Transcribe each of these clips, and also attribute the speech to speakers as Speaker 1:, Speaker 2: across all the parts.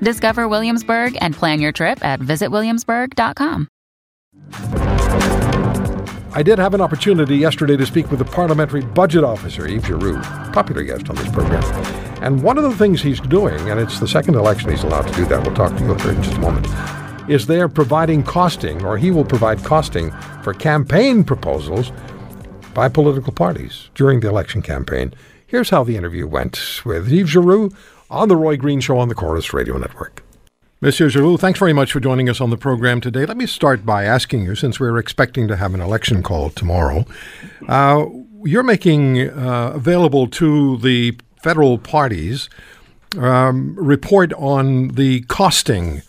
Speaker 1: Discover Williamsburg and plan your trip at visitwilliamsburg.com.
Speaker 2: I did have an opportunity yesterday to speak with the Parliamentary Budget Officer, Yves Giroux, popular guest on this program. And one of the things he's doing, and it's the second election he's allowed to do that, we'll talk to you about in just a moment, is they're providing costing, or he will provide costing for campaign proposals by political parties during the election campaign. Here's how the interview went with Yves Giroux on The Roy Green Show on the Corus Radio Network. Monsieur Giroux, thanks very much for joining us on the program today. Let me start by asking you, since we're expecting to have an election call tomorrow, uh, you're making uh, available to the federal parties um, report on the costing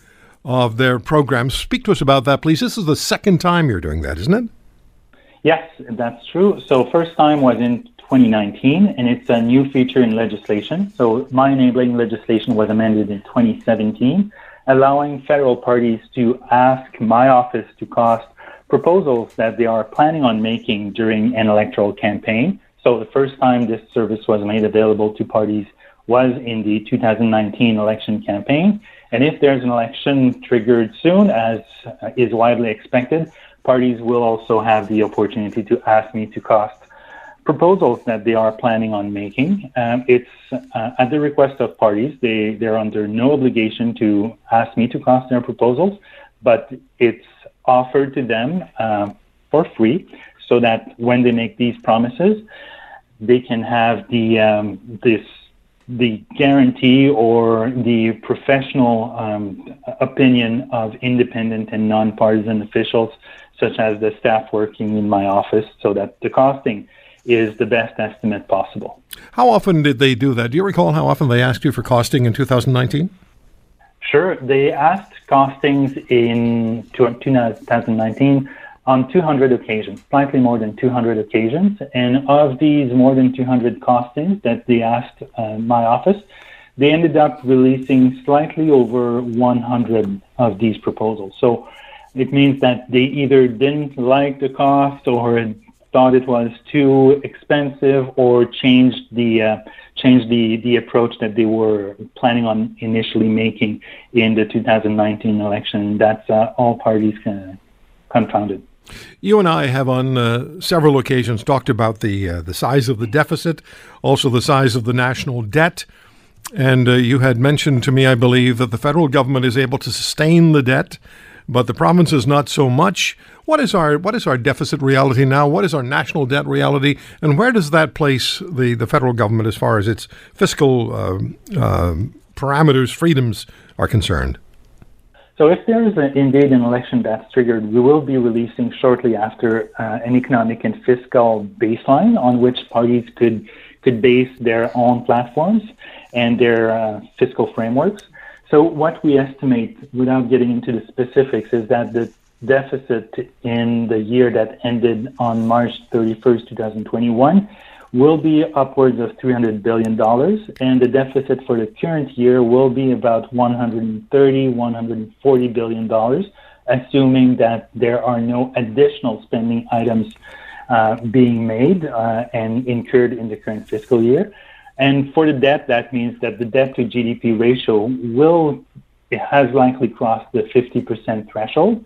Speaker 2: of their programs. Speak to us about that, please. This is the second time you're doing that, isn't it?
Speaker 3: Yes, that's true. So first time was in 2019, and it's a new feature in legislation. So, my enabling legislation was amended in 2017, allowing federal parties to ask my office to cost proposals that they are planning on making during an electoral campaign. So, the first time this service was made available to parties was in the 2019 election campaign. And if there's an election triggered soon, as is widely expected, parties will also have the opportunity to ask me to cost proposals that they are planning on making. Um, it's uh, at the request of parties. They they're under no obligation to ask me to cost their proposals, but it's offered to them uh, for free, so that when they make these promises, they can have the um, this the guarantee or the professional um, opinion of independent and nonpartisan officials, such as the staff working in my office, so that the costing is the best estimate possible.
Speaker 2: How often did they do that? Do you recall how often they asked you for costing in 2019?
Speaker 3: Sure. They asked costings in 2019 on 200 occasions, slightly more than 200 occasions. And of these more than 200 costings that they asked uh, my office, they ended up releasing slightly over 100 of these proposals. So it means that they either didn't like the cost or thought it was too expensive or changed the uh, changed the the approach that they were planning on initially making in the 2019 election. That's uh, all parties uh, confounded.
Speaker 2: You and I have on uh, several occasions talked about the uh, the size of the deficit, also the size of the national debt. And uh, you had mentioned to me, I believe, that the federal government is able to sustain the debt, but the provinces not so much. What is our what is our deficit reality now? What is our national debt reality, and where does that place the, the federal government as far as its fiscal uh, uh, parameters, freedoms are concerned?
Speaker 3: So, if there is a, indeed an election that's triggered, we will be releasing shortly after uh, an economic and fiscal baseline on which parties could could base their own platforms and their uh, fiscal frameworks. So, what we estimate, without getting into the specifics, is that the deficit in the year that ended on March 31st, 2021 will be upwards of $300 billion, and the deficit for the current year will be about 130, 140 billion dollars, assuming that there are no additional spending items uh, being made uh, and incurred in the current fiscal year. And for the debt, that means that the debt to GDP ratio will it has likely crossed the 50% threshold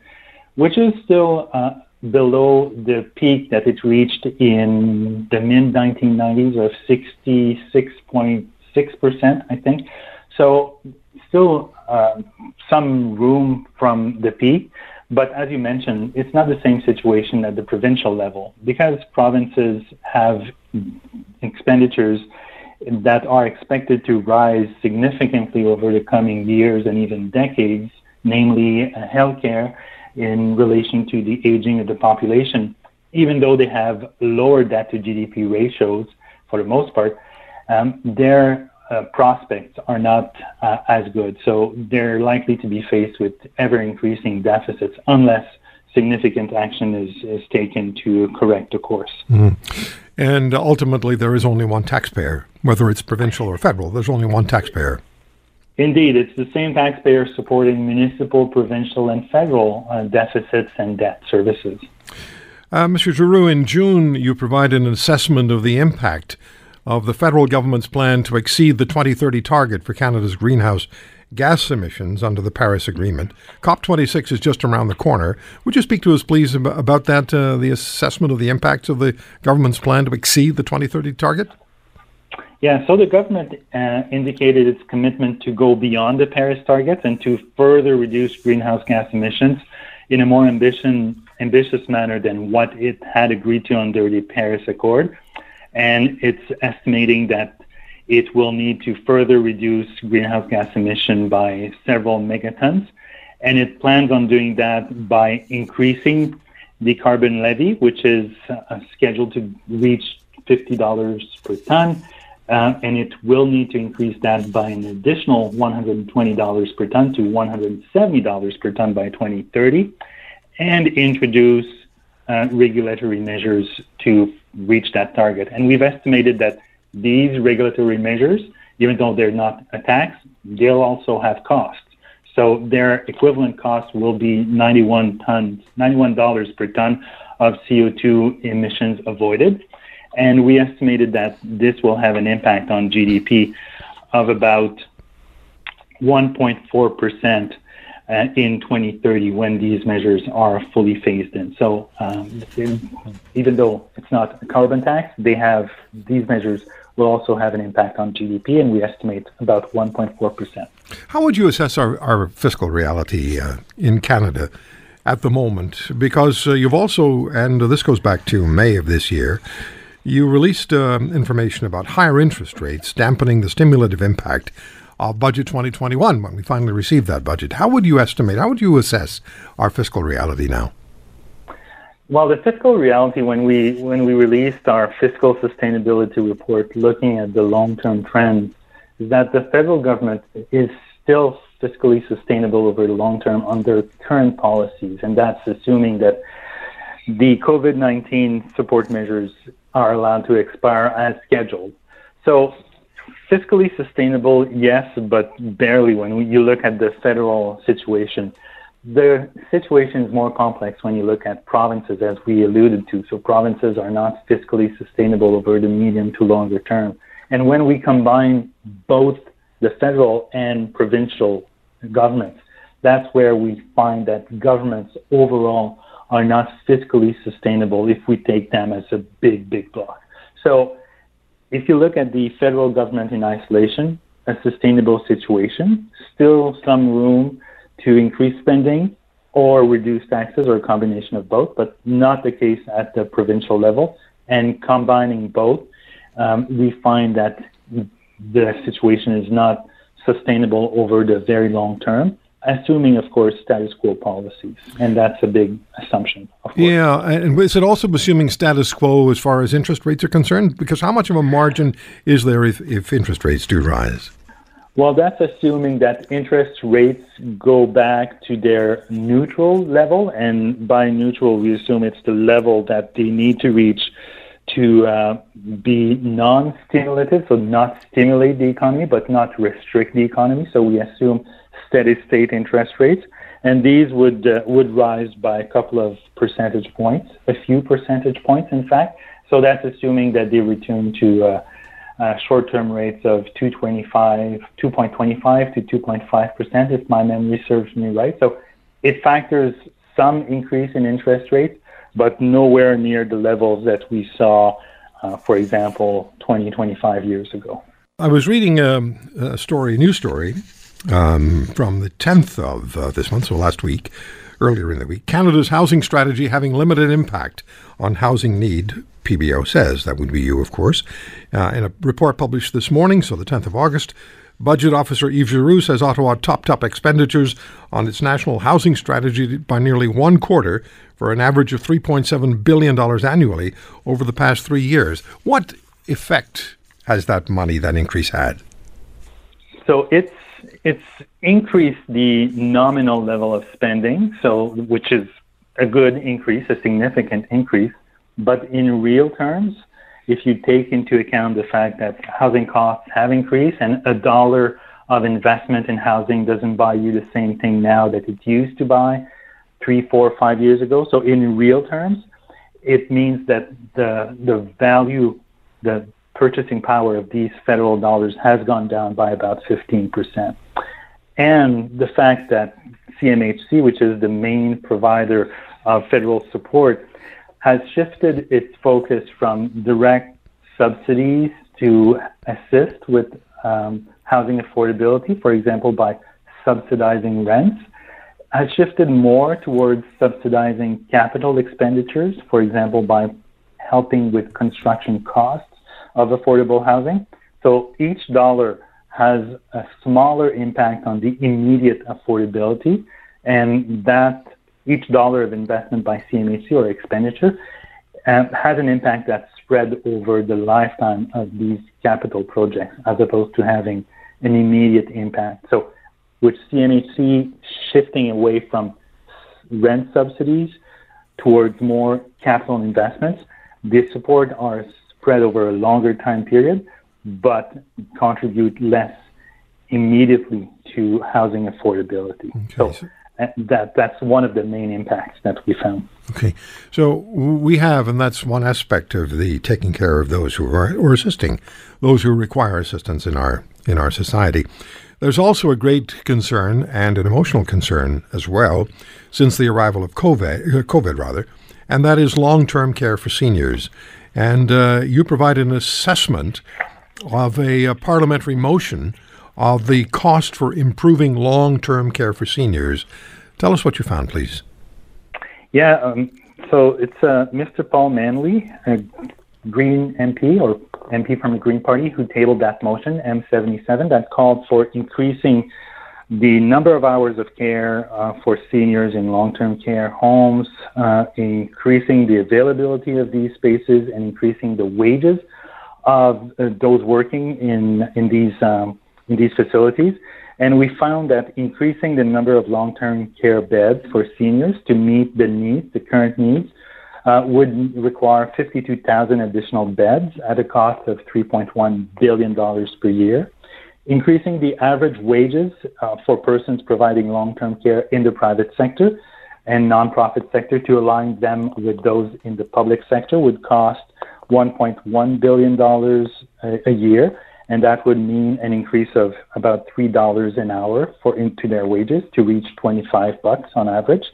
Speaker 3: which is still uh, below the peak that it reached in the mid 1990s of 66.6%, I think. So, still uh, some room from the peak. But as you mentioned, it's not the same situation at the provincial level because provinces have expenditures that are expected to rise significantly over the coming years and even decades, namely uh, healthcare in relation to the aging of the population, even though they have lower debt to GDP ratios for the most part, um, their uh, prospects are not uh, as good. So they're likely to be faced with ever increasing deficits unless significant action is, is taken to correct the course.
Speaker 2: Mm. And ultimately, there is only one taxpayer, whether it's provincial or federal. There's only one taxpayer.
Speaker 3: Indeed, it's the same taxpayer supporting municipal, provincial, and federal uh, deficits and debt services.
Speaker 2: Uh, Mr. Giroux, in June, you provided an assessment of the impact of the federal government's plan to exceed the 2030 target for Canada's greenhouse gas emissions under the Paris Agreement. COP26 is just around the corner. Would you speak to us, please, about that, uh, the assessment of the impacts of the government's plan to exceed the 2030 target?
Speaker 3: Yeah, so the government uh, indicated its commitment to go beyond the Paris targets and to further reduce greenhouse gas emissions in a more ambition, ambitious manner than what it had agreed to under the Paris Accord. And it's estimating that it will need to further reduce greenhouse gas emission by several megatons. And it plans on doing that by increasing the carbon levy, which is uh, scheduled to reach $50 per ton. Uh, and it will need to increase that by an additional $120 per ton to $170 per ton by 2030, and introduce uh, regulatory measures to reach that target. And we've estimated that these regulatory measures, even though they're not a tax, they'll also have costs. So their equivalent cost will be 91 tons, $91 per ton of CO2 emissions avoided. And we estimated that this will have an impact on GDP of about 1.4% uh, in 2030 when these measures are fully phased in. So um, even though it's not a carbon tax, they have these measures will also have an impact on GDP, and we estimate about 1.4%.
Speaker 2: How would you assess our, our fiscal reality uh, in Canada at the moment? Because uh, you've also, and this goes back to May of this year, you released uh, information about higher interest rates dampening the stimulative impact of Budget 2021 when we finally received that budget. How would you estimate, how would you assess our fiscal reality now?
Speaker 3: Well, the fiscal reality when we when we released our fiscal sustainability report, looking at the long-term trends, is that the federal government is still fiscally sustainable over the long term under current policies, and that's assuming that the COVID-19 support measures are allowed to expire as scheduled. So, fiscally sustainable, yes, but barely when you look at the federal situation the situation is more complex when you look at provinces, as we alluded to. So provinces are not fiscally sustainable over the medium to longer term. And when we combine both the federal and provincial governments, that's where we find that governments overall are not fiscally sustainable if we take them as a big, big block. So if you look at the federal government in isolation, a sustainable situation, still some room to increase spending or reduce taxes or a combination of both, but not the case at the provincial level. And combining both, um, we find that the situation is not sustainable over the very long term, assuming, of course, status quo policies. And that's a big assumption.
Speaker 2: Yeah. And is it also assuming status quo as far as interest rates are concerned? Because how much of a margin is there if, if interest rates do rise?
Speaker 3: Well, that's assuming that interest rates go back to their neutral level. And by neutral, we assume it's the level that they need to reach to uh, be non stimulative, so not stimulate the economy, but not restrict the economy. So we assume steady state interest rates. And these would, uh, would rise by a couple of percentage points, a few percentage points, in fact. So that's assuming that they return to uh, uh, short-term rates of 225, 2.25 to 2.5 percent, if my memory serves me right. So it factors some increase in interest rates, but nowhere near the levels that we saw, uh, for example, 20, 25 years ago.
Speaker 2: I was reading um, a story, a news story, um, from the 10th of uh, this month, so last week, earlier in the week. Canada's housing strategy having limited impact on housing need PBO says. That would be you, of course. Uh, in a report published this morning, so the 10th of August, Budget Officer Yves Giroux says Ottawa topped up expenditures on its national housing strategy by nearly one quarter for an average of $3.7 billion annually over the past three years. What effect has that money, that increase had?
Speaker 3: so it's it's increased the nominal level of spending, so which is a good increase, a significant increase. But in real terms, if you take into account the fact that housing costs have increased and a dollar of investment in housing doesn't buy you the same thing now that it used to buy three, four, five years ago. So in real terms, it means that the the value, the purchasing power of these federal dollars has gone down by about 15%. And the fact that CMHC, which is the main provider of federal support, has shifted its focus from direct subsidies to assist with um, housing affordability, for example, by subsidizing rents, has shifted more towards subsidizing capital expenditures, for example, by helping with construction costs of affordable housing. So each dollar has a smaller impact on the immediate affordability, and that each dollar of investment by CMHC or expenditure um, has an impact that's spread over the lifetime of these capital projects, as opposed to having an immediate impact. So, with CMHC shifting away from rent subsidies towards more capital investments, they support our spread over a longer time period, but contribute less immediately to housing affordability. Okay. So uh, that that's one of the main impacts that we found.
Speaker 2: Okay, so we have, and that's one aspect of the taking care of those who are or assisting those who require assistance in our in our society. There's also a great concern and an emotional concern as well since the arrival of COVID, uh, COVID rather, and that is long-term care for seniors. And uh, you provide an assessment of a, a, parliamentary motion of the cost for improving long term care for seniors. Tell us what you found, please.
Speaker 3: Yeah, um, so it's uh, Mr. Paul Manly, a Green MP or MP from the Green Party, who tabled that motion, M77, that called for increasing the number of hours of care uh, for seniors in long-term care homes, uh, increasing the availability of these spaces, and increasing the wages of uh, those working in in these um, in these facilities. And we found that increasing the number of long-term care beds for seniors to meet the needs, the current needs, uh, would require 52,000 additional beds at a cost of 3.1 billion dollars per year increasing the average wages uh, for persons providing long-term care in the private sector and nonprofit sector to align them with those in the public sector would cost 1.1 billion dollars a, a, year, and that would mean an increase of about three dollars an hour for into their wages to reach 25 bucks on average.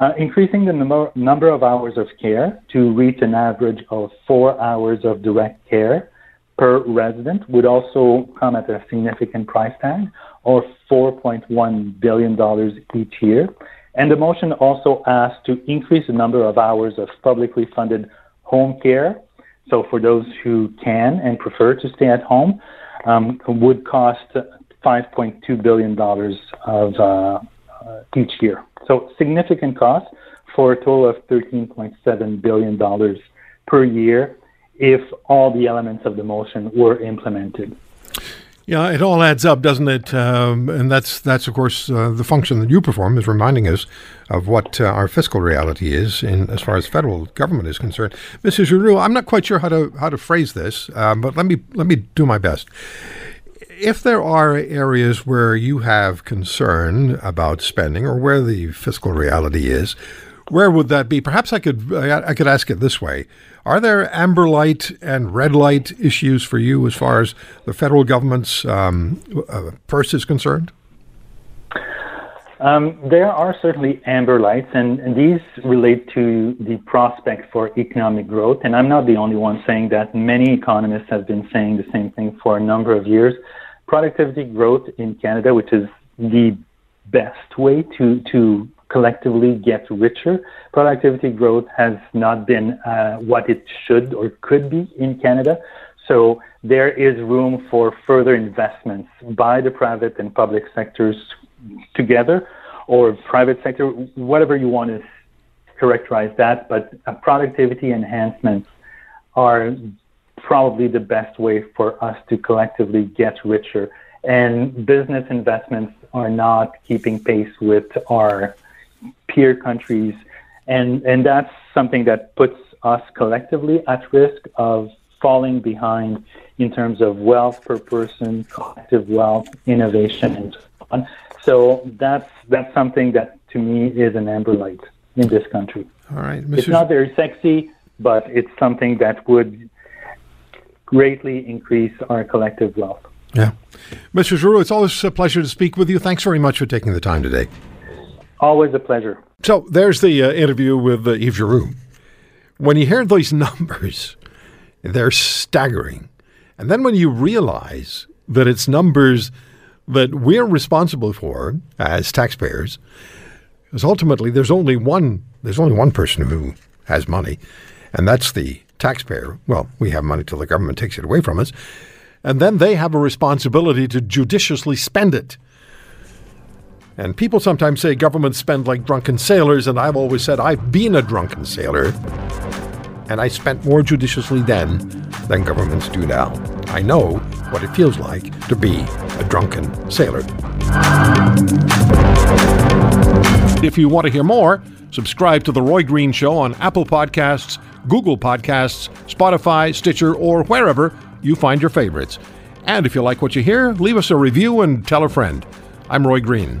Speaker 3: Uh, increasing the number, number of hours of care to reach an average of four hours of direct care per resident would also come at a significant price tag of $4.1 billion each year. And the motion also asks to increase the number of hours of publicly funded home care. So for those who can and prefer to stay at home, um, would cost $5.2 billion of uh, uh, each year. So significant cost for a total of $13.7 billion per year if all the elements of the motion were implemented.
Speaker 2: Yeah, it all adds up, doesn't it? Um, and that's that's of course uh, the function that you perform is reminding us of what uh, our fiscal reality is, in as far as federal government is concerned. Mrs. Giroux, I'm not quite sure how to how to phrase this, um, but let me let me do my best. If there are areas where you have concern about spending or where the fiscal reality is, where would that be? Perhaps I could I could ask it this way: Are there amber light and red light issues for you as far as the federal government's um, uh, purse is concerned?
Speaker 3: Um, there are certainly amber lights, and, and, these relate to the prospect for economic growth. And I'm not the only one saying that. Many economists have been saying the same thing for a number of years. Productivity growth in Canada, which is the best way to to collectively get richer. Productivity growth has not been uh, what it should or could be in Canada. So there is room for further investments by the private and public sectors together, or private sector, whatever you want to characterize that. But uh, productivity enhancements are probably the best way for us to collectively get richer and business investments are not keeping pace with our peer countries. And, and that's something that puts us collectively at risk of falling behind in terms of wealth per person, collective wealth, innovation, and so on. So that's that's something that to me is an amber light in this country.
Speaker 2: All right,
Speaker 3: Mr. It's not very sexy, but it's something that would greatly increase our collective wealth.
Speaker 2: Yeah. Mr. Giroux, it's always a pleasure to speak with you. Thanks very much for taking the time today.
Speaker 3: Always a pleasure.
Speaker 2: So there's the uh, interview with uh, Yves Giroux. When you hear these numbers, they're staggering. And then when you realize that it's numbers that we're responsible for as taxpayers, because ultimately there's only one there's only one person who has money, and that's the taxpayer. Well, we have money till the government takes it away from us. And then they have a responsibility to judiciously spend it. And people sometimes say governments spend like drunken sailors, and I've always said I've been a drunken sailor, and I spent more judiciously then than governments do now. I know what it feels like to be a drunken sailor. If you want to hear more, subscribe to The Roy Green Show on Apple Podcasts, Google Podcasts, Spotify, Stitcher, or wherever you find your favorites. And if you like what you hear, leave us a review and tell a friend. I'm Roy Green.